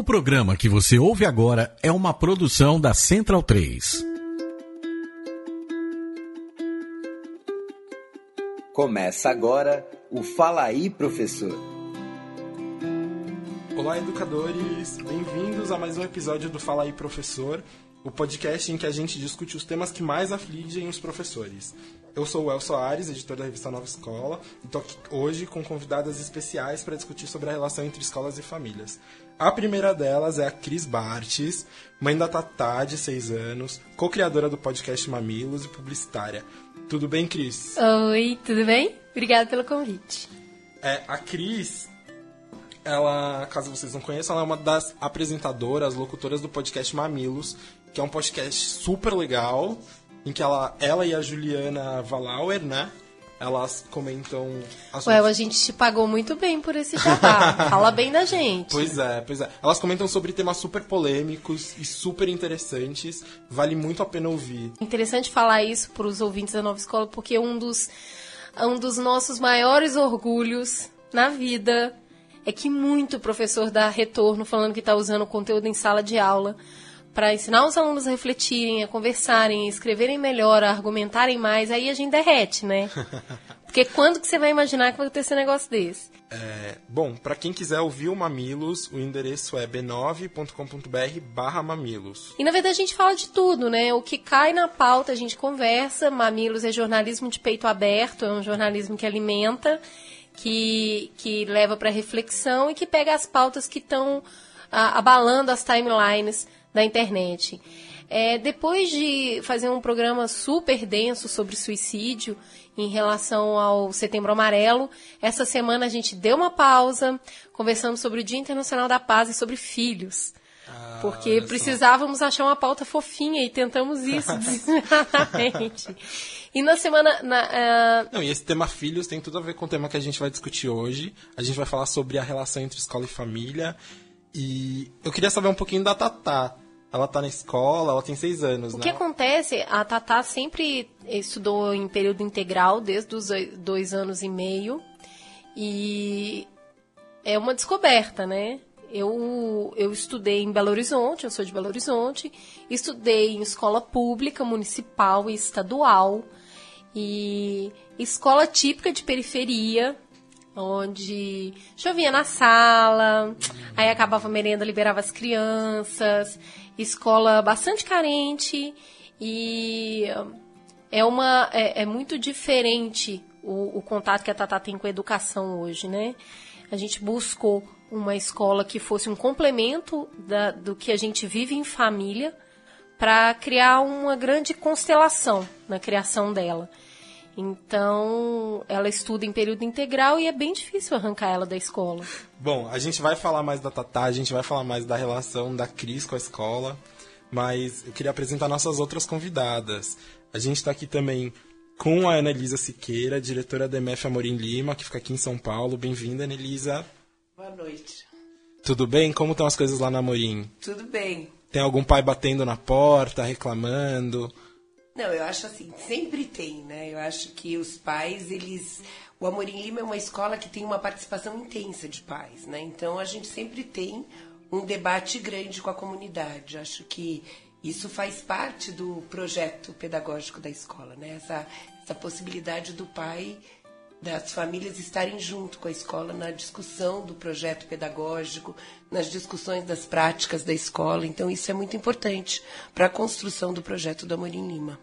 O programa que você ouve agora é uma produção da Central 3. Começa agora o Fala aí, professor. Olá, educadores! Bem-vindos a mais um episódio do Fala aí, professor, o podcast em que a gente discute os temas que mais afligem os professores. Eu sou o El Soares, editor da revista Nova Escola, e estou aqui hoje com convidadas especiais para discutir sobre a relação entre escolas e famílias. A primeira delas é a Cris Bartes, mãe da Tatá, de 6 anos, co-criadora do podcast Mamilos e publicitária. Tudo bem, Cris? Oi, tudo bem? Obrigada pelo convite. É, a Cris, ela, caso vocês não conheçam, ela é uma das apresentadoras, locutoras do podcast Mamilos, que é um podcast super legal, em que ela, ela e a Juliana Valauer, né? Elas comentam. Assuntos... Ué, a gente te pagou muito bem por esse jabá. Fala bem da gente. Pois é, pois é. Elas comentam sobre temas super polêmicos e super interessantes. Vale muito a pena ouvir. Interessante falar isso para os ouvintes da Nova Escola, porque um dos, um dos nossos maiores orgulhos na vida é que muito professor dá retorno falando que está usando o conteúdo em sala de aula para ensinar os alunos a refletirem, a conversarem, a escreverem melhor, a argumentarem mais, aí a gente derrete, né? Porque quando que você vai imaginar que vai ter esse negócio desse? É, bom, para quem quiser ouvir o Mamilos, o endereço é b9.com.br barra mamilos. E na verdade a gente fala de tudo, né? O que cai na pauta a gente conversa. Mamilos é jornalismo de peito aberto, é um jornalismo que alimenta, que, que leva para reflexão e que pega as pautas que estão ah, abalando as timelines da internet. É, depois de fazer um programa super denso sobre suicídio em relação ao Setembro Amarelo, essa semana a gente deu uma pausa, conversamos sobre o Dia Internacional da Paz e sobre filhos. Ah, porque precisávamos achar uma pauta fofinha e tentamos isso desesperadamente. E na semana. Na, uh... Não, e esse tema filhos tem tudo a ver com o tema que a gente vai discutir hoje. A gente vai falar sobre a relação entre escola e família. E eu queria saber um pouquinho da Tatá. Ela tá na escola, ela tem seis anos, o né? O que acontece, a Tatá sempre estudou em período integral, desde os dois anos e meio. E é uma descoberta, né? Eu, eu estudei em Belo Horizonte, eu sou de Belo Horizonte, estudei em escola pública, municipal e estadual, e escola típica de periferia, onde chovia na sala, aí acabava a merenda, liberava as crianças, escola bastante carente e é uma é, é muito diferente o, o, contato que a Tata tem com a educação hoje, né? A gente buscou uma escola que fosse um complemento da, do que a gente vive em família para criar uma grande constelação na criação dela. Então, ela estuda em período integral e é bem difícil arrancar ela da escola. Bom, a gente vai falar mais da Tatá, a gente vai falar mais da relação da Cris com a escola, mas eu queria apresentar nossas outras convidadas. A gente está aqui também com a Ana Elisa Siqueira, diretora da MF Amorim Lima, que fica aqui em São Paulo. Bem-vinda, Ana Elisa. Boa noite. Tudo bem? Como estão as coisas lá na Amorim? Tudo bem. Tem algum pai batendo na porta, reclamando? Não, eu acho assim, sempre tem, né? Eu acho que os pais, eles. O Amorim Lima é uma escola que tem uma participação intensa de pais, né? Então a gente sempre tem um debate grande com a comunidade. Acho que isso faz parte do projeto pedagógico da escola, né? Essa, essa possibilidade do pai das famílias estarem junto com a escola na discussão do projeto pedagógico, nas discussões das práticas da escola. Então, isso é muito importante para a construção do projeto do Amorim Lima.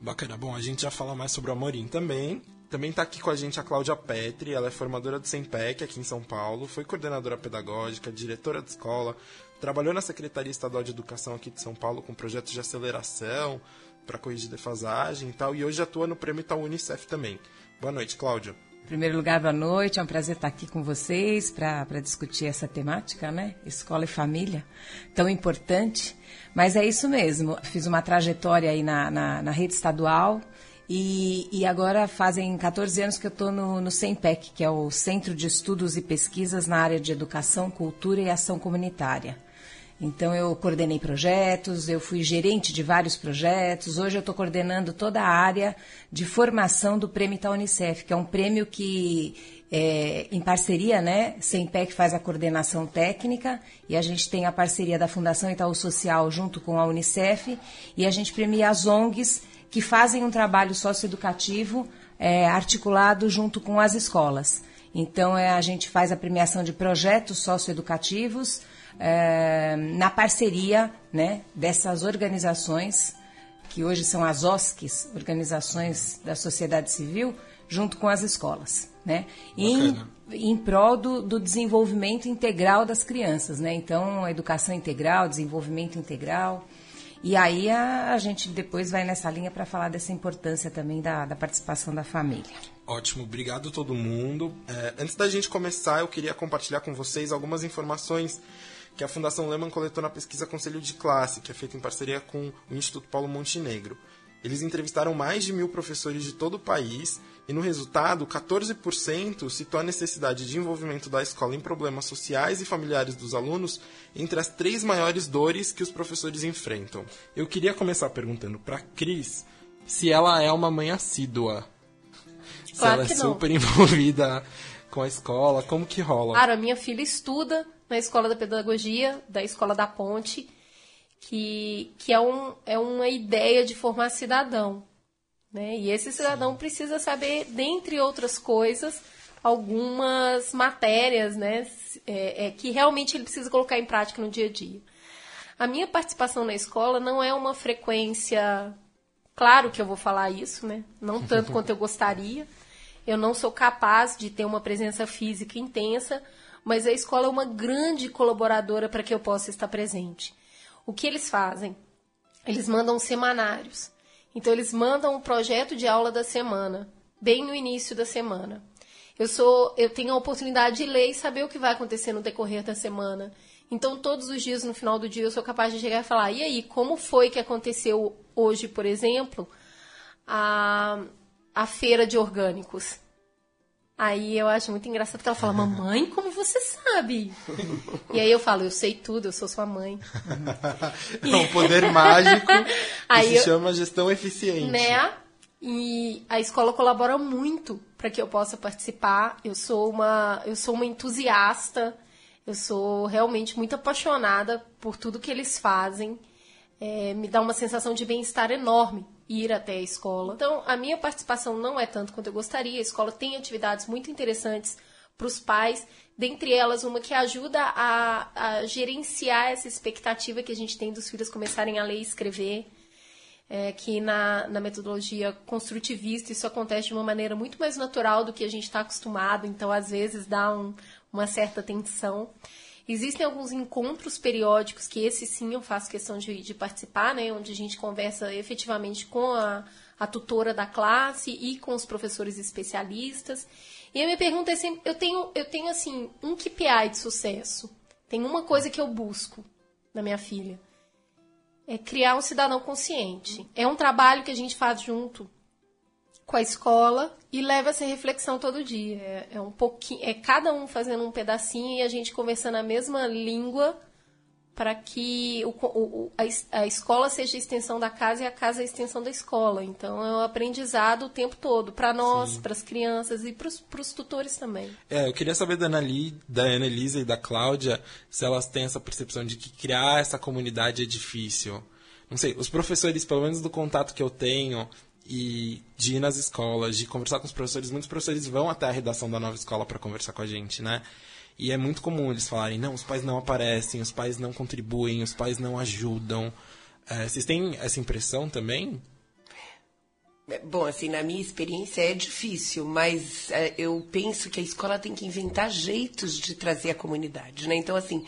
Bacana. Bom, a gente já fala mais sobre o Amorim também. Também está aqui com a gente a Cláudia Petri, ela é formadora do SEMPEC aqui em São Paulo, foi coordenadora pedagógica, diretora de escola, trabalhou na Secretaria Estadual de Educação aqui de São Paulo com projetos de aceleração para corrigir defasagem e tal, e hoje atua no Prêmio Itaú Unicef também. Boa noite, Cláudia. Em primeiro lugar, boa noite. É um prazer estar aqui com vocês para discutir essa temática, né? Escola e família, tão importante. Mas é isso mesmo. Fiz uma trajetória aí na, na, na rede estadual e, e, agora fazem 14 anos que eu estou no, no CEMPEC, que é o Centro de Estudos e Pesquisas na área de Educação, Cultura e Ação Comunitária. Então eu coordenei projetos, eu fui gerente de vários projetos. Hoje eu estou coordenando toda a área de formação do Prêmio Ita Unicef, que é um prêmio que é, em parceria, né? que faz a coordenação técnica e a gente tem a parceria da Fundação Itaú Social junto com a Unicef e a gente premia as ONGs que fazem um trabalho socioeducativo é, articulado junto com as escolas. Então é, a gente faz a premiação de projetos socioeducativos é, na parceria né, dessas organizações, que hoje são as OSCs, Organizações da Sociedade Civil, junto com as escolas, né? Em, em prol do, do, desenvolvimento integral das crianças, né? Então, educação integral, desenvolvimento integral. E aí a, a gente depois vai nessa linha para falar dessa importância também da, da, participação da família. Ótimo, obrigado a todo mundo. É, antes da gente começar, eu queria compartilhar com vocês algumas informações que a Fundação Lehman coletou na pesquisa Conselho de Classe, que é feita em parceria com o Instituto Paulo Montenegro. Eles entrevistaram mais de mil professores de todo o país e, no resultado, 14% citou a necessidade de envolvimento da escola em problemas sociais e familiares dos alunos entre as três maiores dores que os professores enfrentam. Eu queria começar perguntando para Cris se ela é uma mãe assídua. Claro se ela é super envolvida com a escola, como que rola? Claro, a minha filha estuda na Escola da Pedagogia, da Escola da Ponte, que, que é, um, é uma ideia de formar cidadão. Né? E esse cidadão Sim. precisa saber, dentre outras coisas, algumas matérias né? É, é, que realmente ele precisa colocar em prática no dia a dia. A minha participação na escola não é uma frequência. Claro que eu vou falar isso, né? Não tanto quanto eu gostaria. Eu não sou capaz de ter uma presença física intensa, mas a escola é uma grande colaboradora para que eu possa estar presente. O que eles fazem? Eles mandam semanários. Então eles mandam o projeto de aula da semana, bem no início da semana. Eu sou, eu tenho a oportunidade de ler e saber o que vai acontecer no decorrer da semana. Então todos os dias no final do dia eu sou capaz de chegar e falar: "E aí, como foi que aconteceu hoje, por exemplo, a a feira de orgânicos?" Aí eu acho muito engraçado porque ela fala, mamãe, como você sabe? e aí eu falo, eu sei tudo, eu sou sua mãe. é um poder mágico que se eu, chama gestão eficiente. Né? E a escola colabora muito para que eu possa participar. Eu sou uma, eu sou uma entusiasta. Eu sou realmente muito apaixonada por tudo que eles fazem. É, me dá uma sensação de bem-estar enorme ir até a escola. Então, a minha participação não é tanto quanto eu gostaria. A escola tem atividades muito interessantes para os pais, dentre elas uma que ajuda a, a, gerenciar essa expectativa que a gente tem dos filhos começarem a ler e escrever. É, que na, na metodologia construtivista isso acontece de uma maneira muito mais natural do que a gente está acostumado, então às vezes dá um, uma certa tensão. Existem alguns encontros periódicos que esse sim eu faço questão de, de participar, né? Onde a gente conversa efetivamente com a, a tutora da classe e com os professores especialistas. E a minha pergunta é sempre, eu tenho, eu tenho assim, um KPI de sucesso. Tem uma coisa que eu busco na minha filha. É criar um cidadão consciente. É um trabalho que a gente faz junto com a escola e leva essa reflexão todo dia. É, é, um pouquinho, é cada um fazendo um pedacinho e a gente conversando a mesma língua para que o, o, a, a, escola seja a extensão da casa e a casa a extensão da escola. Então é um aprendizado o tempo todo, para nós, para as crianças e para os tutores também. É, eu queria saber da Ana, Li, da Ana Elisa e da Cláudia se elas têm essa percepção de que criar essa comunidade é difícil. Não sei, os professores, pelo menos do contato que eu tenho, e de ir nas escolas, de conversar com os professores. Muitos professores vão até a redação da nova escola para conversar com a gente, né? E é muito comum eles falarem: não, os pais não aparecem, os pais não contribuem, os pais não ajudam. É, vocês têm essa impressão também? É, bom, assim, na minha experiência é difícil, mas é, eu penso que a escola tem que inventar jeitos de trazer a comunidade, né? Então, assim,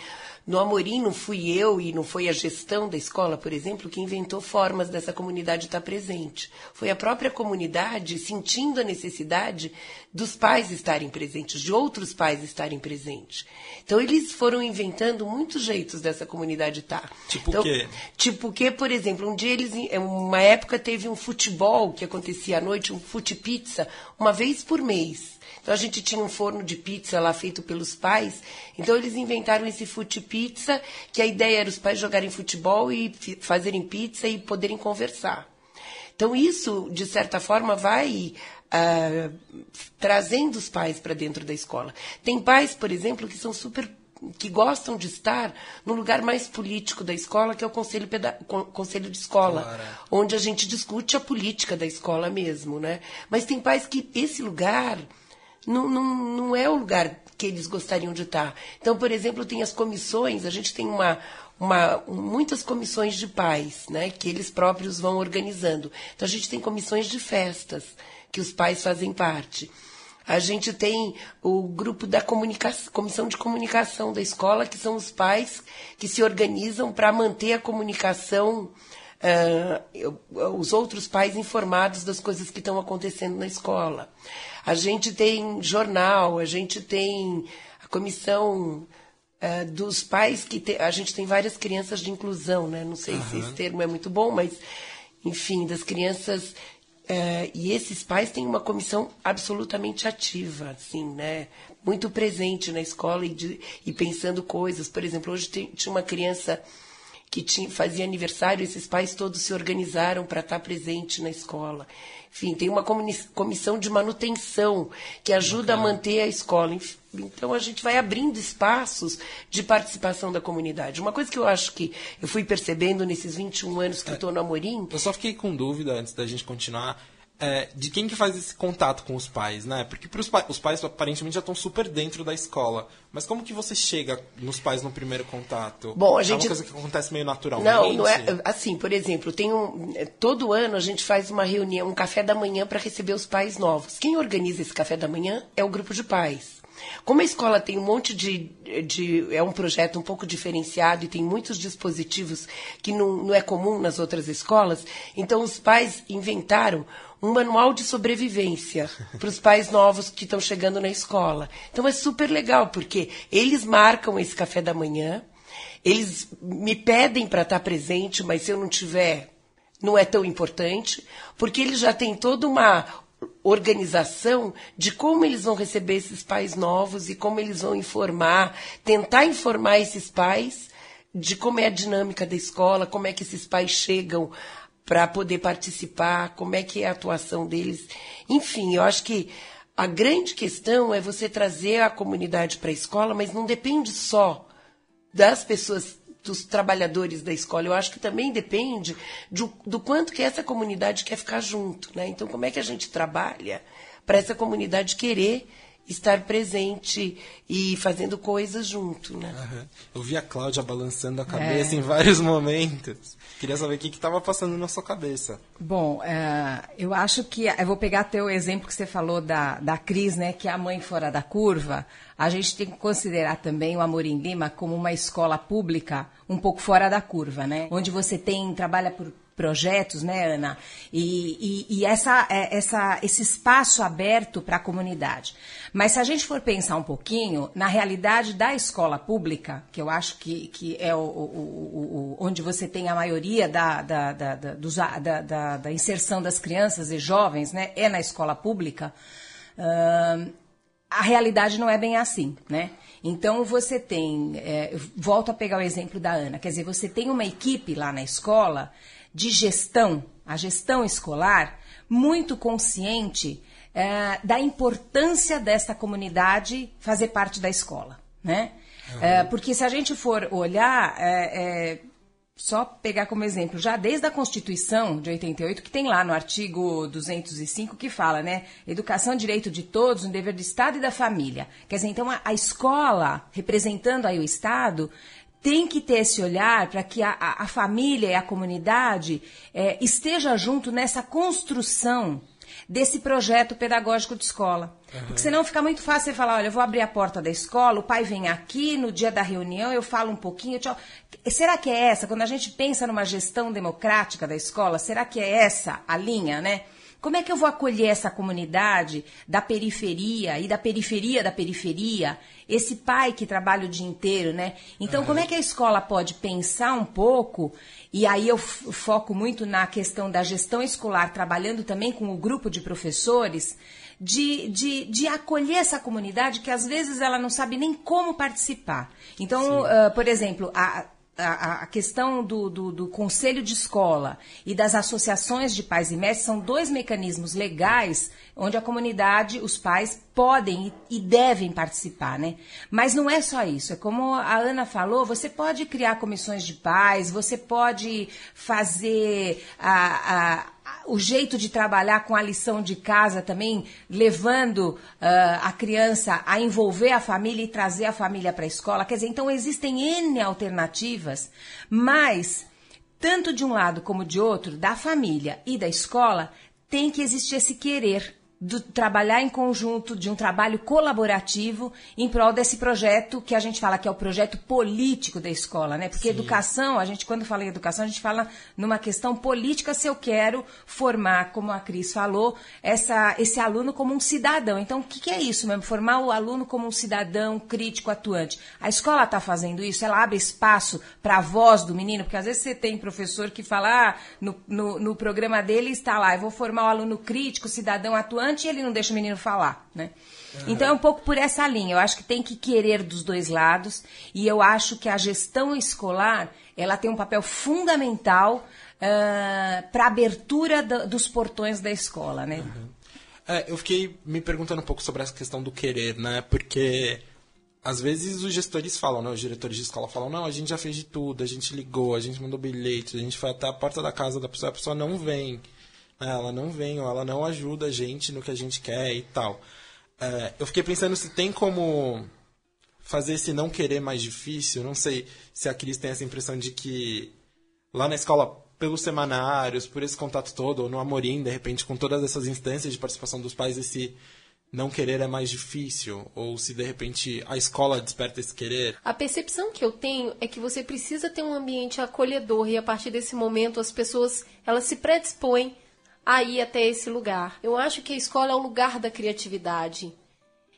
no Amorim não fui eu e não foi a gestão da escola, por exemplo, que inventou formas dessa comunidade estar presente. Foi a própria comunidade sentindo a necessidade dos pais estarem presentes, de outros pais estarem presentes. Então eles foram inventando muitos jeitos dessa comunidade estar. Tipo então, o quê? Tipo que, por exemplo, um dia eles, uma época teve um futebol que acontecia à noite, um fute pizza, uma vez por mês. Então a gente tinha um forno de pizza lá feito pelos pais. Então eles inventaram esse fute pizza, que a ideia era os pais jogarem futebol e fazerem pizza e poderem conversar. Então, isso, de certa forma, vai uh, trazendo os pais para dentro da escola. Tem pais, por exemplo, que são super que gostam de estar no lugar mais político da escola, que é o conselho, conselho de escola, claro. onde a gente discute a política da escola mesmo, né? Mas tem pais que esse lugar não, não, não é o lugar que eles gostariam de estar. Então, por exemplo, tem as comissões, a gente tem uma, uma, muitas comissões de pais, né, que eles próprios vão organizando. Então, a gente tem comissões de festas, que os pais fazem parte. A gente tem o grupo da comissão de comunicação da escola, que são os pais que se organizam para manter a comunicação, uh, os outros pais informados das coisas que estão acontecendo na escola. A gente tem jornal, a gente tem a comissão uh, dos pais que te, a gente tem várias crianças de inclusão, né? Não sei uhum. se esse termo é muito bom, mas enfim, das crianças uh, e esses pais têm uma comissão absolutamente ativa, assim, né? Muito presente na escola e, de, e pensando coisas. Por exemplo, hoje tem, tinha uma criança que tinha, fazia aniversário, esses pais todos se organizaram para estar presente na escola. Enfim, tem uma comissão de manutenção que ajuda a manter a escola. Então a gente vai abrindo espaços de participação da comunidade. Uma coisa que eu acho que eu fui percebendo nesses 21 anos que é, eu estou no Amorim. Eu só fiquei com dúvida antes da gente continuar é, de quem que faz esse contato com os pais, né? Porque pros pa os pais aparentemente já estão super dentro da escola. Mas como que você chega nos pais no primeiro contato? Bom, a gente... É uma coisa que acontece meio naturalmente? Não, não é... Assim, por exemplo, tem um... Todo ano a gente faz uma reunião, um café da manhã para receber os pais novos. Quem organiza esse café da manhã é o grupo de pais. Como a escola tem um monte de, de, é um projeto um pouco diferenciado e tem muitos dispositivos que não, não é comum nas outras escolas, então os pais inventaram um manual de sobrevivência para os pais novos que estão chegando na escola. Então é super legal, porque eles marcam esse café da manhã, eles me pedem para estar presente, mas se eu não tiver, não é tão importante, porque eles já têm toda uma organização de como eles vão receber esses pais novos e como eles vão informar, tentar informar esses pais de como é a dinâmica da escola, como é que esses pais chegam para poder participar, como é que é a atuação deles. Enfim, eu acho que a grande questão é você trazer a comunidade para a escola, mas não depende só das pessoas, dos trabalhadores da escola. Eu acho que também depende do, do quanto que essa comunidade quer ficar junto. Né? Então, como é que a gente trabalha para essa comunidade querer estar presente e fazendo coisas junto, né? Uhum. Eu vi a Cláudia balançando a cabeça é. em vários momentos. Queria saber o que estava passando na sua cabeça. Bom, é, eu acho que eu vou pegar teu exemplo que você falou da, da Cris, né, que é a mãe fora da curva. A gente tem que considerar também o Amorim Lima como uma escola pública um pouco fora da curva, né? Onde você tem trabalha por projetos, né, Ana? E, e, e essa, é, essa, esse espaço aberto para a comunidade. Mas se a gente for pensar um pouquinho, na realidade da escola pública, que eu acho que, que é o, o, o onde você tem a maioria da, da, da, da, da, da inserção das crianças e jovens, né, é na escola pública, uh, a realidade não é bem assim, né? Então você tem, é, volto a pegar o exemplo da Ana, quer dizer, você tem uma equipe lá na escola de gestão, a gestão escolar, muito consciente é, da importância dessa comunidade fazer parte da escola, né? Uhum. É, porque se a gente for olhar, é, é, só pegar como exemplo, já desde a Constituição de 88, que tem lá no artigo 205 que fala, né? Educação, direito de todos, um dever do Estado e da família. Quer dizer, então a, a escola, representando aí o Estado, tem que ter esse olhar para que a, a, família e a comunidade é, esteja junto nessa construção desse projeto pedagógico de escola. Uhum. Porque senão fica muito fácil você falar, olha, eu vou abrir a porta da escola, o pai vem aqui, no dia da reunião eu falo um pouquinho, tchau. Será que é essa, quando a gente pensa numa gestão democrática da escola, será que é essa a linha, né? Como é que eu vou acolher essa comunidade da periferia e da periferia da periferia? Esse pai que trabalha o dia inteiro, né? Então, uhum. como é que a escola pode pensar um pouco? E aí eu foco muito na questão da gestão escolar, trabalhando também com o grupo de professores, de, de, de acolher essa comunidade que às vezes ela não sabe nem como participar. Então, uh, por exemplo, a, a, a questão do, do, do, conselho de escola e das associações de pais e mestres são dois mecanismos legais onde a comunidade, os pais podem e, devem participar, né? Mas não é só isso. É como a Ana falou, você pode criar comissões de pais, você pode fazer a, a o jeito de trabalhar com a lição de casa também, levando uh, a criança a envolver a família e trazer a família para a escola. Quer dizer, então existem N alternativas, mas, tanto de um lado como de outro, da família e da escola, tem que existir esse querer do trabalhar em conjunto, de um trabalho colaborativo em prol desse projeto que a gente fala que é o projeto político da escola, né? Porque Sim. educação, a gente quando fala em educação, a gente fala numa questão política se eu quero formar, como a Cris falou, essa, esse aluno como um cidadão. Então, o que, que é isso mesmo? Formar o aluno como um cidadão crítico, atuante. A escola está fazendo isso, ela abre espaço para a voz do menino, porque às vezes você tem professor que fala, ah, no, no, no programa dele está lá, eu vou formar o aluno crítico, cidadão atuante, e ele não deixa o menino falar, né? Uhum. Então é um pouco por essa linha. Eu acho que tem que querer dos dois lados e eu acho que a gestão escolar ela tem um papel fundamental uh, para a abertura do, dos portões da escola, né? Uhum. É, eu fiquei me perguntando um pouco sobre essa questão do querer, né? Porque às vezes os gestores falam, né? Os diretores de escola falam, não, a gente já fez de tudo, a gente ligou, a gente mandou bilhete, a gente foi até a porta da casa da pessoa, a pessoa não vem. Ela não vem ou ela não ajuda a gente no que a gente quer e tal. É, eu fiquei pensando se tem como fazer esse não querer mais difícil. Não sei se a Cris tem essa impressão de que lá na escola, pelos semanários, por esse contato todo, ou no Amorim, de repente, com todas essas instâncias de participação dos pais, esse não querer é mais difícil? Ou se de repente a escola desperta esse querer? A percepção que eu tenho é que você precisa ter um ambiente acolhedor e a partir desse momento as pessoas elas se predispõem a ir até esse lugar. Eu acho que a escola é o lugar da criatividade.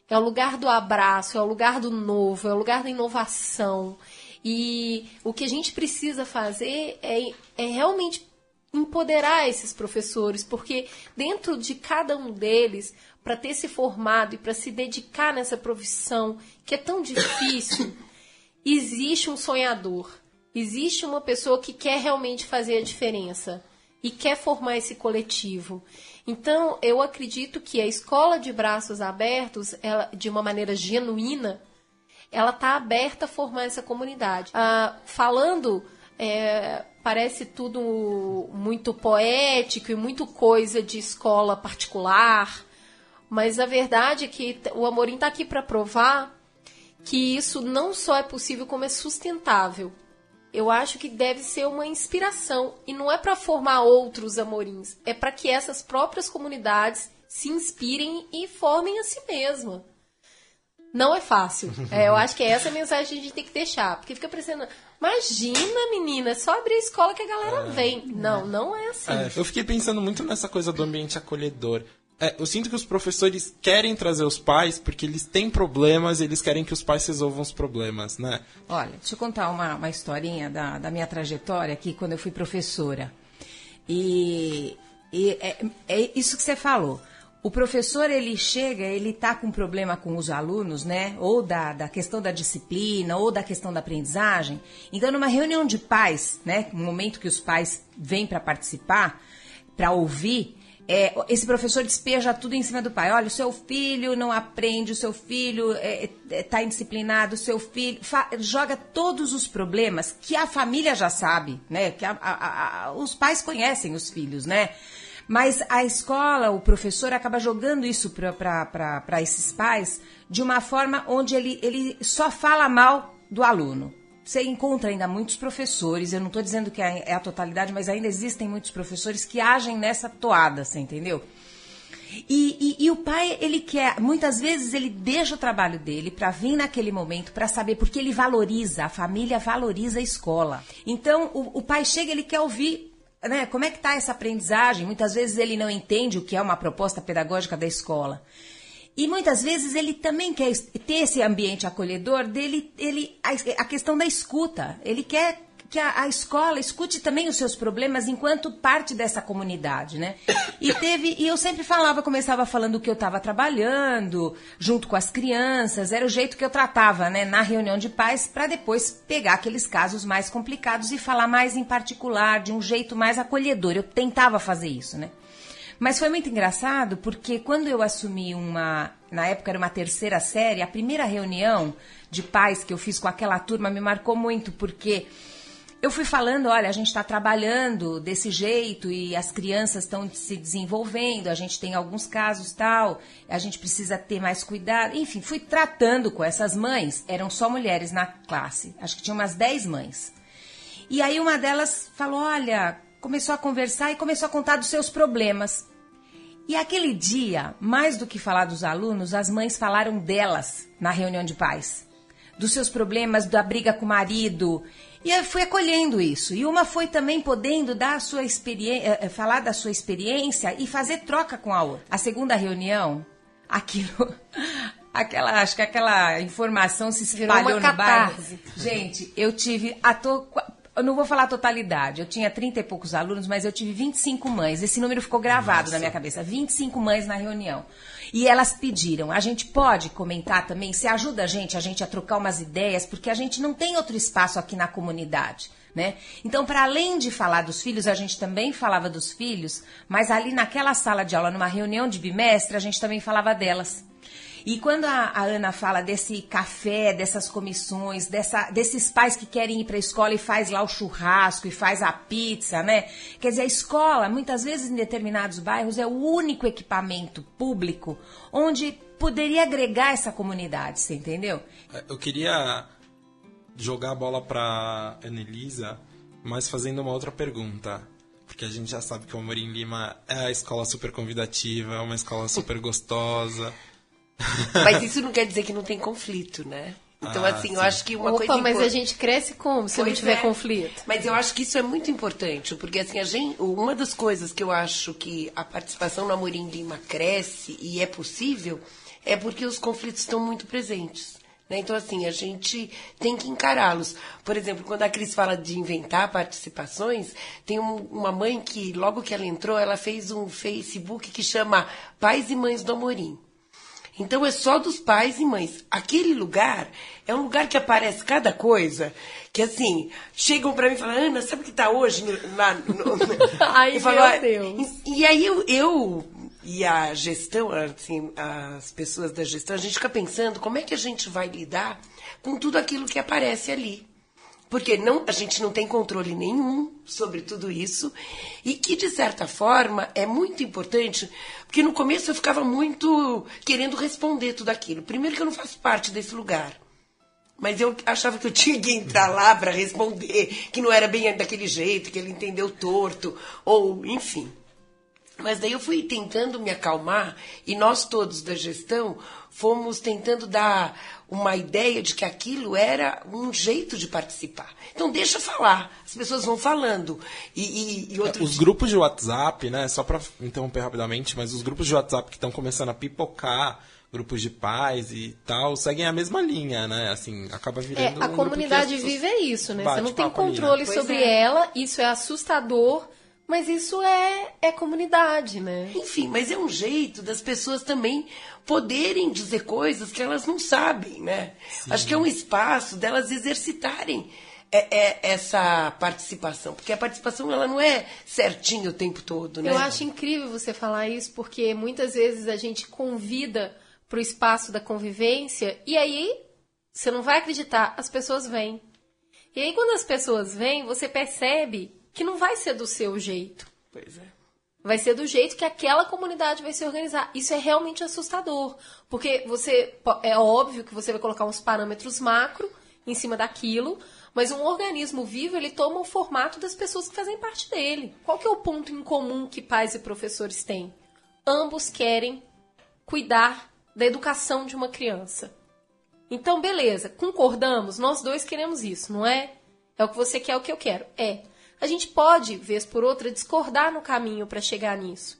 É o lugar do abraço, é o lugar do novo, é o lugar da inovação. E o que a gente precisa fazer é, é realmente empoderar esses professores, porque dentro de cada um deles, para ter se formado e para se dedicar nessa profissão que é tão difícil, existe um sonhador, existe uma pessoa que quer realmente fazer a diferença e quer formar esse coletivo. Então, eu acredito que a escola de braços abertos, ela, de uma maneira genuína, ela está aberta a formar essa comunidade. Ah, falando, é, parece tudo muito poético e muito coisa de escola particular, mas a verdade é que o Amorim está aqui para provar que isso não só é possível, como é sustentável eu acho que deve ser uma inspiração e não é para formar outros amorins, é para que essas próprias comunidades se inspirem e formem a si mesma. Não é fácil. É, eu acho que é essa a mensagem que a gente tem que deixar. Porque fica parecendo, imagina, menina, é só abrir a escola que a galera é, vem. Não, não é assim. É, eu fiquei pensando muito nessa coisa do ambiente acolhedor. É, eu sinto que os professores querem trazer os pais porque eles têm problemas e eles querem que os pais resolvam os problemas, né? Olha, deixa eu contar uma, uma historinha da, da minha trajetória aqui quando eu fui professora. E, e é, é isso que você falou. O professor, ele chega, ele está com problema com os alunos, né? Ou da, da questão da disciplina, ou da questão da aprendizagem. Então, numa reunião de pais, né? No momento que os pais vêm para participar, para ouvir, é, esse professor despeja tudo em cima do pai. Olha, o seu filho não aprende, o seu filho está é, é, tá indisciplinado, o seu filho joga todos os problemas que a família já sabe, né? Que a, a, a, os pais conhecem os filhos, né? Mas a escola, o professor acaba jogando isso para esses pais de uma forma onde ele, ele só fala mal do aluno. Você encontra ainda muitos professores, eu não estou dizendo que é, é a totalidade, mas ainda existem muitos professores que agem nessa toada, você entendeu? E, e, e, o pai, ele quer, muitas vezes ele deixa o trabalho dele para vir naquele momento para saber, porque ele valoriza, a família valoriza a escola. Então, o, o pai chega, ele quer ouvir, né, como é que está essa aprendizagem? Muitas vezes ele não entende o que é uma proposta pedagógica da escola. E muitas vezes ele também quer ter esse ambiente acolhedor dele, ele, a, a questão da escuta. Ele quer que a, a, escola escute também os seus problemas enquanto parte dessa comunidade, né? E teve, e eu sempre falava, começava falando que eu estava trabalhando junto com as crianças, era o jeito que eu tratava, né, na reunião de pais, para depois pegar aqueles casos mais complicados e falar mais em particular, de um jeito mais acolhedor. Eu tentava fazer isso, né? Mas foi muito engraçado porque quando eu assumi uma, na época era uma terceira série, a primeira reunião de pais que eu fiz com aquela turma me marcou muito porque eu fui falando, olha, a gente está trabalhando desse jeito e as crianças estão se desenvolvendo, a gente tem alguns casos tal, a gente precisa ter mais cuidado. Enfim, fui tratando com essas mães, eram só mulheres na classe, acho que tinha umas 10 mães. E aí uma delas falou, olha, começou a conversar e começou a contar dos seus problemas. E aquele dia, mais do que falar dos alunos, as mães falaram delas na reunião de pais. Dos seus problemas, da briga com o marido. E eu fui acolhendo isso. E uma foi também podendo dar a sua experiência, eh, falar da sua experiência e fazer troca com a outra. A segunda reunião, aquilo. Aquela, acho que aquela informação se espalhou no bairro. Gente, eu tive a to, eu não vou falar a totalidade, eu tinha 30 e poucos alunos, mas eu tive 25 mães. Esse número ficou gravado Nossa. na minha cabeça. 25 mães na reunião. E elas pediram, a gente pode comentar também, se ajuda a gente, a gente a trocar umas ideias, porque a gente não tem outro espaço aqui na comunidade. Né? Então, para além de falar dos filhos, a gente também falava dos filhos, mas ali naquela sala de aula, numa reunião de bimestre, a gente também falava delas. E quando a, a, Ana fala desse café, dessas comissões, dessa, desses pais que querem ir para a escola e faz lá o churrasco e faz a pizza, né? Quer dizer, a escola, muitas vezes em determinados bairros, é o único equipamento público onde poderia agregar essa comunidade, você entendeu? É, eu queria jogar a bola para Anelisa, mas fazendo uma outra pergunta porque a gente já sabe que o Amorim Lima é a escola super convidativa, é uma escola super gostosa. Mas isso não quer dizer que não tem conflito, né? Então, ah, assim, sim. eu acho que uma Opa, coisa. mas a gente cresce como se pois não tiver é. conflito? Mas eu acho que isso é muito importante, porque assim, a gente, uma das coisas que eu acho que a participação no Amorim Lima cresce e é possível é porque os conflitos estão muito presentes. Né? Então, assim, a gente tem que encará-los. Por exemplo, quando a Cris fala de inventar participações, tem um, uma mãe que, logo que ela entrou, ela fez um Facebook que chama Pais e Mães do Amorim. Então é só dos pais e mães. Aquele lugar é um lugar que aparece cada coisa que assim, chegam para mim e falam, Ana, sabe o que está hoje lá no... Ai, falo, meu Deus. E, e aí eu, eu e a gestão, assim, as pessoas da gestão, a gente fica pensando como é que a gente vai lidar com tudo aquilo que aparece ali porque não, a gente não tem controle nenhum sobre tudo isso e que de certa forma é muito importante, porque no começo eu ficava muito querendo responder tudo aquilo. Primeiro que eu não faço parte desse lugar. Mas eu achava que eu tinha que entrar lá para responder, que não era bem daquele jeito, que ele entendeu torto, ou enfim. Mas daí eu fui tentando me acalmar e nós todos da gestão fomos tentando dar uma ideia de que aquilo era um jeito de participar. Então deixa falar, as pessoas vão falando. E, e, e outro os dia... grupos de WhatsApp, né? Só para interromper rapidamente, mas os grupos de WhatsApp que estão começando a pipocar grupos de pais e tal, seguem a mesma linha, né? Assim, acaba virando. É, a um comunidade vive é isso, né? Você não tem controle sobre é. ela, isso é assustador. Mas isso é, é comunidade, né? Enfim, mas é um jeito das pessoas também poderem dizer coisas que elas não sabem, né? Sim. Acho que é um espaço delas exercitarem é, é essa participação, porque a participação ela não é certinho o tempo todo, né? Eu acho incrível você falar isso, porque muitas vezes a gente convida para o espaço da convivência e aí você não vai acreditar, as pessoas vêm. E aí quando as pessoas vêm, você percebe que não vai ser do seu jeito. Pois é. Vai ser do jeito que aquela comunidade vai se organizar. Isso é realmente assustador. Porque você é óbvio que você vai colocar uns parâmetros macro em cima daquilo, mas um organismo vivo, ele toma o formato das pessoas que fazem parte dele. Qual que é o ponto em comum que pais e professores têm? Ambos querem cuidar da educação de uma criança. Então, beleza, concordamos, nós dois queremos isso, não é? É o que você quer, é o que eu quero. É. A gente pode, vez por outra, discordar no caminho para chegar nisso.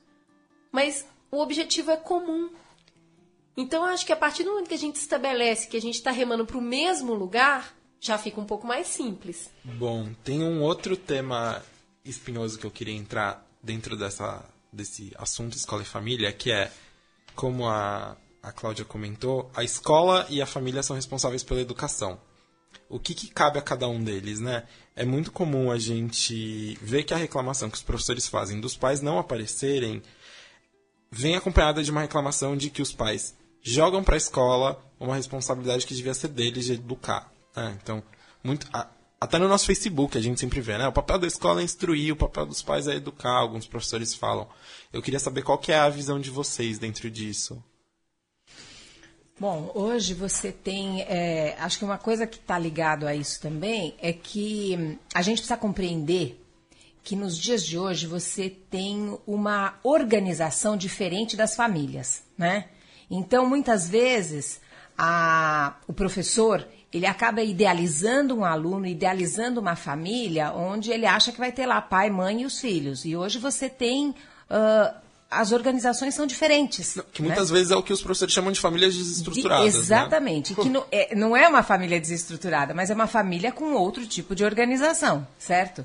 Mas o objetivo é comum. Então, acho que a partir do momento que a gente estabelece que a gente está remando para o mesmo lugar, já fica um pouco mais simples. Bom, tem um outro tema espinhoso que eu queria entrar dentro dessa, desse assunto escola e família, que é, como a, a Cláudia comentou, a escola e a família são responsáveis pela educação. O que, que cabe a cada um deles, né? É muito comum a gente ver que a reclamação que os professores fazem dos pais não aparecerem vem acompanhada de uma reclamação de que os pais jogam para a escola uma responsabilidade que devia ser deles de educar. Né? Então, muito, até no nosso Facebook a gente sempre vê, né? O papel da escola é instruir, o papel dos pais é educar, alguns professores falam. Eu queria saber qual que é a visão de vocês dentro disso. Bom, hoje você tem. É, acho que uma coisa que está ligado a isso também é que hum, a gente precisa compreender que nos dias de hoje você tem uma organização diferente das famílias, né? Então, muitas vezes, a, o professor ele acaba idealizando um aluno, idealizando uma família, onde ele acha que vai ter lá pai, mãe e os filhos. E hoje você tem. Uh, as organizações são diferentes. Que muitas né? vezes é o que os professores chamam de famílias desestruturadas. De, exatamente. Né? Que não é, não é uma família desestruturada, mas é uma família com outro tipo de organização, certo?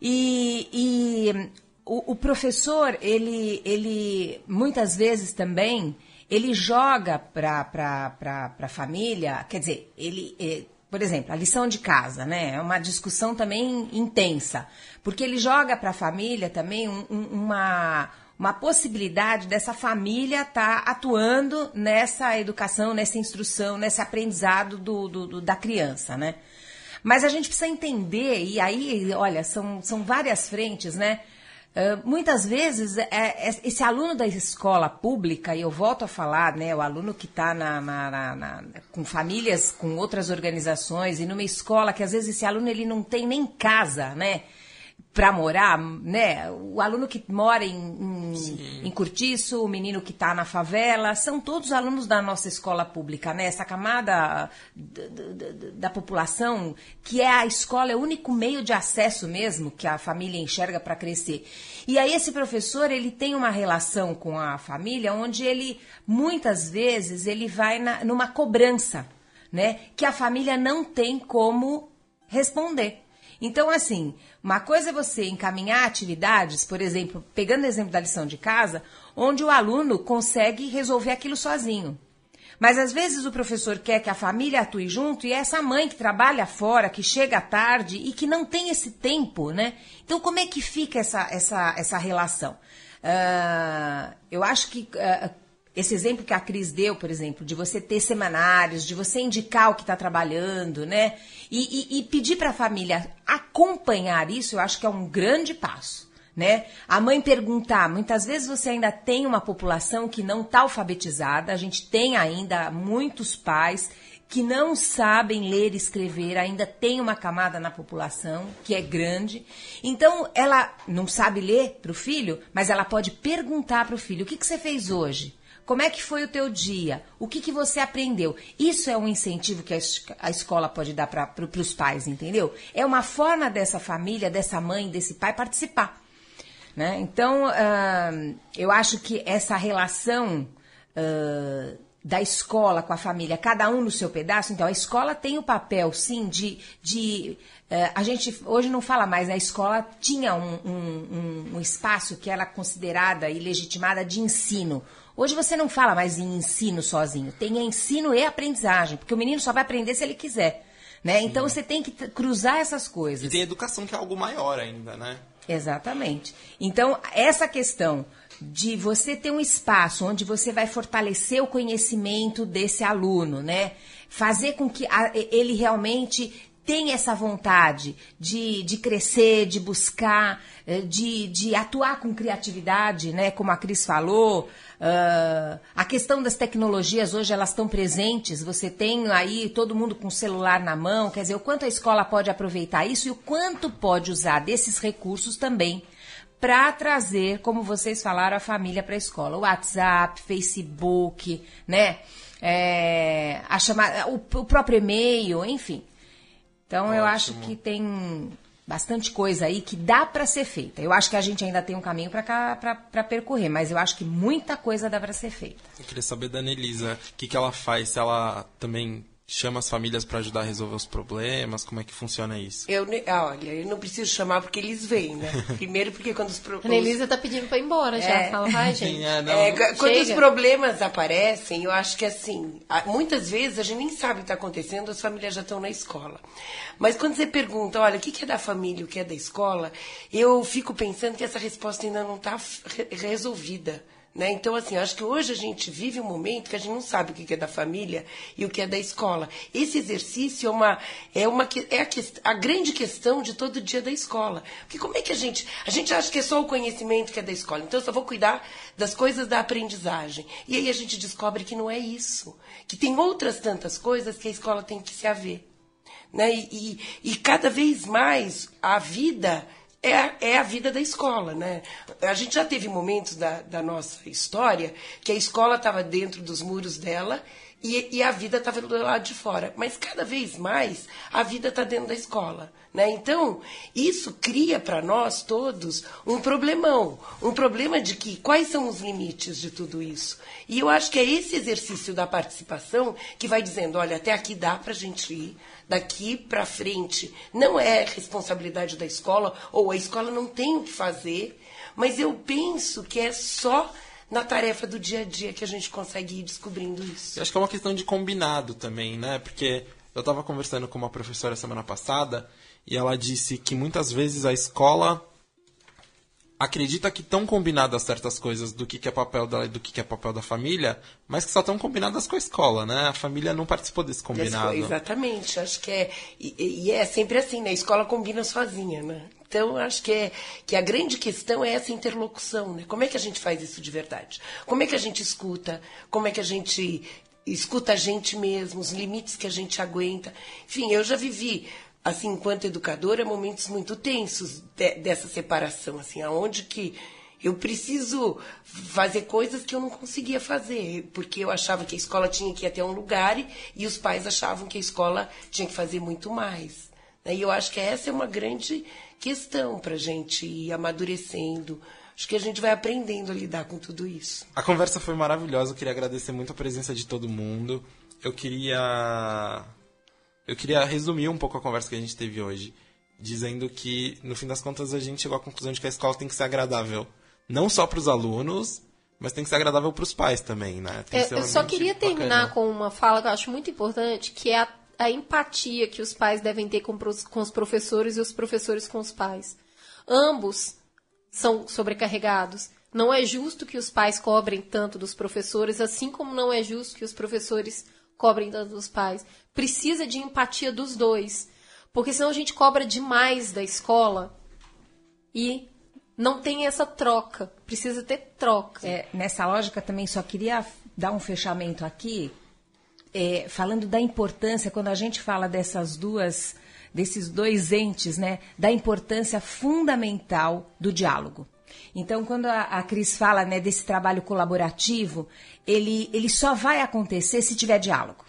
E, e o, o, professor, ele, ele muitas vezes também ele joga para a família, quer dizer, ele, é, por exemplo, a lição de casa, né? É uma discussão também intensa, porque ele joga para a família também um, um, uma, uma possibilidade dessa família estar tá atuando nessa educação, nessa instrução, nesse aprendizado do, do, do, da criança, né? Mas a gente precisa entender, e aí, olha, são, são várias frentes, né? Uh, muitas vezes, é, é, esse aluno da escola pública, e eu volto a falar, né, o aluno que está na, na, na, com famílias, com outras organizações, e numa escola que às vezes esse aluno ele não tem nem casa, né? Para morar, né? O aluno que mora em, em, em Curtiço, o menino que está na favela, são todos alunos da nossa escola pública, né? Essa camada da, da, da, população que é a escola, é o único meio de acesso mesmo que a família enxerga para crescer. E aí esse professor, ele tem uma relação com a família onde ele, muitas vezes, ele vai na, numa cobrança, né? Que a família não tem como responder. Então, assim, uma coisa é você encaminhar atividades, por exemplo, pegando o exemplo da lição de casa, onde o aluno consegue resolver aquilo sozinho. Mas às vezes o professor quer que a família atue junto e é essa mãe que trabalha fora, que chega tarde e que não tem esse tempo, né? Então, como é que fica essa, essa, essa relação? Uh, eu acho que uh, esse exemplo que a Cris deu, por exemplo, de você ter semanários, de você indicar o que está trabalhando, né? E, e, e pedir para a família acompanhar isso, eu acho que é um grande passo. Né? A mãe perguntar, muitas vezes você ainda tem uma população que não está alfabetizada, a gente tem ainda muitos pais que não sabem ler e escrever, ainda tem uma camada na população que é grande. Então, ela não sabe ler para o filho, mas ela pode perguntar para o filho: o que, que você fez hoje? Como é que foi o teu dia? O que, que você aprendeu? Isso é um incentivo que a escola pode dar para os pais, entendeu? É uma forma dessa família, dessa mãe, desse pai participar. Né? Então, uh, eu acho que essa relação uh, da escola com a família, cada um no seu pedaço, então a escola tem o papel, sim, de. de uh, a gente hoje não fala mais, a escola tinha um, um, um espaço que era considerada e legitimada de ensino. Hoje você não fala mais em ensino sozinho, tem ensino e aprendizagem, porque o menino só vai aprender se ele quiser. Né? Então você tem que cruzar essas coisas. E tem educação que é algo maior ainda, né? Exatamente. Então, essa questão de você ter um espaço onde você vai fortalecer o conhecimento desse aluno, né? Fazer com que ele realmente tem essa vontade de, de crescer, de buscar, eh, de, de atuar com criatividade, né? Como a Cris falou, uh, a questão das tecnologias hoje elas estão presentes. Você tem aí todo mundo com o celular na mão, quer dizer, o quanto a escola pode aproveitar isso e o quanto pode usar desses recursos também para trazer, como vocês falaram, a família para a escola. WhatsApp, Facebook, né? É, a chamada, o, o próprio e-mail, enfim. Então Ótimo. eu acho que tem bastante coisa aí que dá para ser feita. Eu acho que a gente ainda tem um caminho para percorrer, mas eu acho que muita coisa dá para ser feita. Eu queria saber da Anelisa, o que, que ela faz, se ela também chama as famílias para ajudar a resolver os problemas? Como é que funciona isso? Eu, ah, olha, eu não preciso chamar porque eles vêm, né? Primeiro porque quando os, pro- A Anelisa tá pedindo pra ir embora já. Fala, vai, gente. É, não, É, qu- quando os Chega. problemas aparecem, eu acho que assim, muitas vezes a gente nem sabe o que está acontecendo, as famílias já estão na escola. Mas quando você pergunta, olha, o que que é da família, o que é da escola, eu fico pensando que essa resposta ainda não está resolvida. Né? Então, assim, acho que hoje a gente vive um momento que a gente não sabe o que é da família e o que é da escola. Esse exercício é uma é uma é a, a grande questão de todo dia da escola. Porque como é que a gente a gente acha que é só o conhecimento que é da escola? Então eu só vou cuidar das coisas da aprendizagem. E aí a gente descobre que não é isso, que tem outras tantas coisas que a escola tem que se haver né? E, e, e cada vez mais a vida é a, é a vida da escola, né? A gente já teve momentos da, da nossa história que a escola estava dentro dos muros dela e, e a vida estava do lado de fora. Mas cada vez mais a vida está dentro da escola. Né? Então, isso cria para nós todos um problemão. Um problema de que quais são os limites de tudo isso. E eu acho que é esse exercício da participação que vai dizendo: olha, até aqui dá para a gente ir, daqui para frente não é responsabilidade da escola, ou a escola não tem o que fazer, mas eu penso que é só na tarefa do dia a dia que a gente consegue ir descobrindo isso. Eu acho que é uma questão de combinado também, né? Porque eu estava conversando com uma professora semana passada e ela disse que muitas vezes a escola acredita que estão combinadas certas coisas do que, que é papel dela e do que, que é papel da família, mas que só estão combinadas com a escola, né? A família não participou desse combinado. Exatamente, acho que é. E, e é sempre assim, né? A escola combina sozinha, né? Então, acho que, é, que a grande questão é essa interlocução, né? Como é que a gente faz isso de verdade? Como é que a gente escuta? Como é que a gente escuta a gente mesmo, os limites que a gente aguenta? Enfim, eu já vivi assim, enquanto educadora, momentos muito tensos de, dessa separação, assim, aonde que eu preciso fazer coisas que eu não conseguia fazer, porque eu achava que a escola tinha que ir até um lugar e, e os pais achavam que a escola tinha que fazer muito mais. Né? E eu acho que essa é uma grande questão para a gente ir amadurecendo. Acho que a gente vai aprendendo a lidar com tudo isso. A conversa foi maravilhosa, eu queria agradecer muito a presença de todo mundo. Eu queria eu queria resumir um pouco a conversa que a gente teve hoje, dizendo que, no fim das contas, a gente chegou à conclusão de que a escola tem que ser agradável, não só para os alunos, mas tem que ser agradável para os pais também, né? Tem que ser Eu, um eu só queria bacana. terminar com uma fala que eu acho muito importante, que é a, a empatia que os pais devem ter com, com os professores e os professores com os pais. Ambos são sobrecarregados. Não é justo que os pais cobrem tanto dos professores, assim como não é justo que os professores cobrem tanto dos pais. Precisa de empatia dos dois. Porque senão a gente cobra demais da escola e não tem essa troca. Precisa ter troca. É, nessa lógica também só queria dar um fechamento aqui, é, falando da importância, quando a gente fala dessas duas, desses dois entes, né, da importância fundamental do diálogo. Então, quando a, a Cris fala né, desse trabalho colaborativo, ele, ele só vai acontecer se tiver diálogo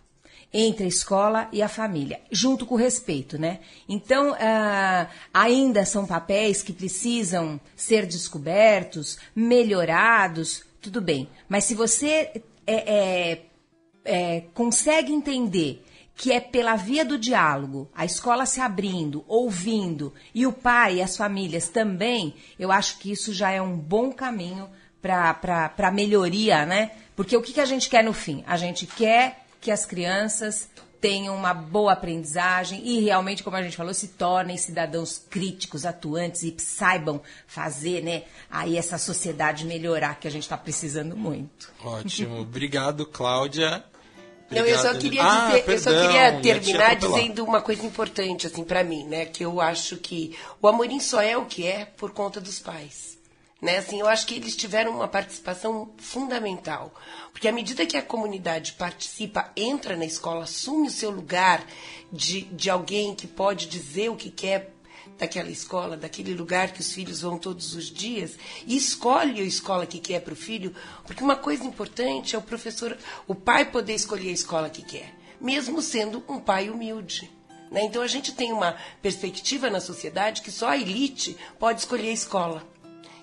entre a escola e a família, junto com o respeito, né? Então, ah, ainda são papéis que precisam ser descobertos, melhorados, tudo bem. Mas se você é, é, é, consegue entender que é pela via do diálogo, a escola se abrindo, ouvindo, e o pai e as famílias também, eu acho que isso já é um bom caminho para a melhoria, né? Porque o que, que a gente quer no fim? A gente quer que as crianças tenham uma boa aprendizagem e realmente, como a gente falou, se tornem cidadãos críticos, atuantes e saibam fazer, né, aí essa sociedade melhorar que a gente está precisando muito. Ótimo. Obrigado, Cláudia. Não, eu só queria Ah, dizer, eu só perdão, queria ia te terminar dizendo uma coisa importante assim para mim, né, que eu acho que o Amorim só é o que é por conta dos pais. Né? Assim, eu acho que eles tiveram uma participação fundamental. Porque à medida que a comunidade participa, entra na escola, assume o seu lugar de, de alguém que pode dizer o que quer daquela escola, daquele lugar que os filhos vão todos os dias, e escolhe a escola que quer para o filho, porque uma coisa importante é o professor, o pai poder escolher a escola que quer, mesmo sendo um pai humilde. Né? Então a gente tem uma perspectiva na sociedade que só a elite pode escolher a escola.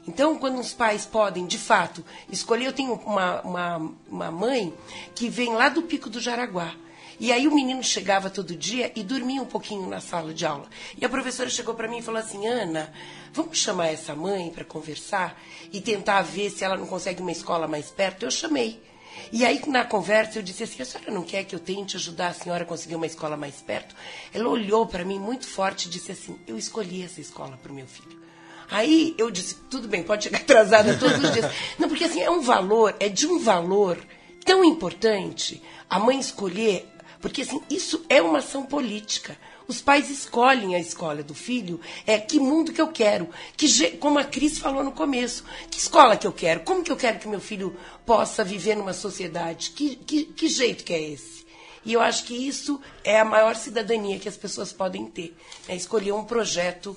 Então, quando os pais podem, de fato, escolher, eu tenho uma, uma, uma mãe que vem lá do Pico do Jaraguá. E aí o menino chegava todo dia e dormia um pouquinho na sala de aula. E a professora chegou para mim e falou assim: Ana, vamos chamar essa mãe para conversar e tentar ver se ela não consegue uma escola mais perto? Eu chamei. E aí, na conversa, eu disse assim: a senhora não quer que eu tente ajudar a senhora a conseguir uma escola mais perto? Ela olhou para mim muito forte e disse assim: eu escolhi essa escola para o meu filho. Aí eu disse: tudo bem, pode chegar atrasada todos os dias. Não, porque assim, é um valor, é de um valor tão importante a mãe escolher, porque assim, isso é uma ação política. Os pais escolhem a escola do filho, é que mundo que eu quero, que como a Cris falou no começo, que escola que eu quero, como que eu quero que meu filho possa viver numa sociedade, que, que, que jeito que é esse? E eu acho que isso é a maior cidadania que as pessoas podem ter, é escolher um projeto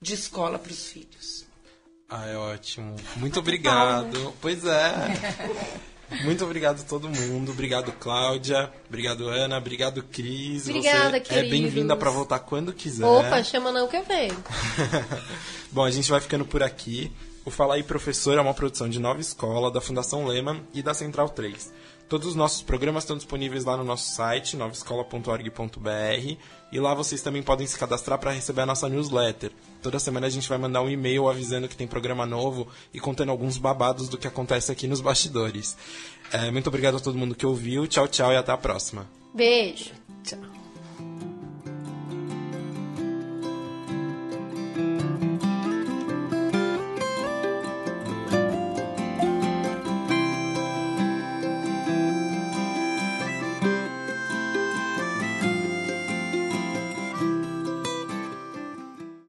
de escola para os filhos. Ah, é ótimo. Muito obrigado. Pois é. Muito obrigado a todo mundo. Obrigado, Cláudia. Obrigado, Ana. Obrigado, Cris. Obrigada, Você é bem-vinda para voltar quando quiser. Opa, chama não que eu venho. Bom, a gente vai ficando por aqui. O Fala aí Professor é uma produção de Nova Escola, da Fundação Lehman e da Central 3. Todos os nossos programas estão disponíveis lá no nosso site, novaescola.org.br, e lá vocês também podem se cadastrar para receber a nossa newsletter. Toda semana a gente vai mandar um e-mail avisando que tem programa novo e contando alguns babados do que acontece aqui nos bastidores. É, muito obrigado a todo mundo que ouviu. Tchau, tchau e até a próxima. Beijo. Tchau.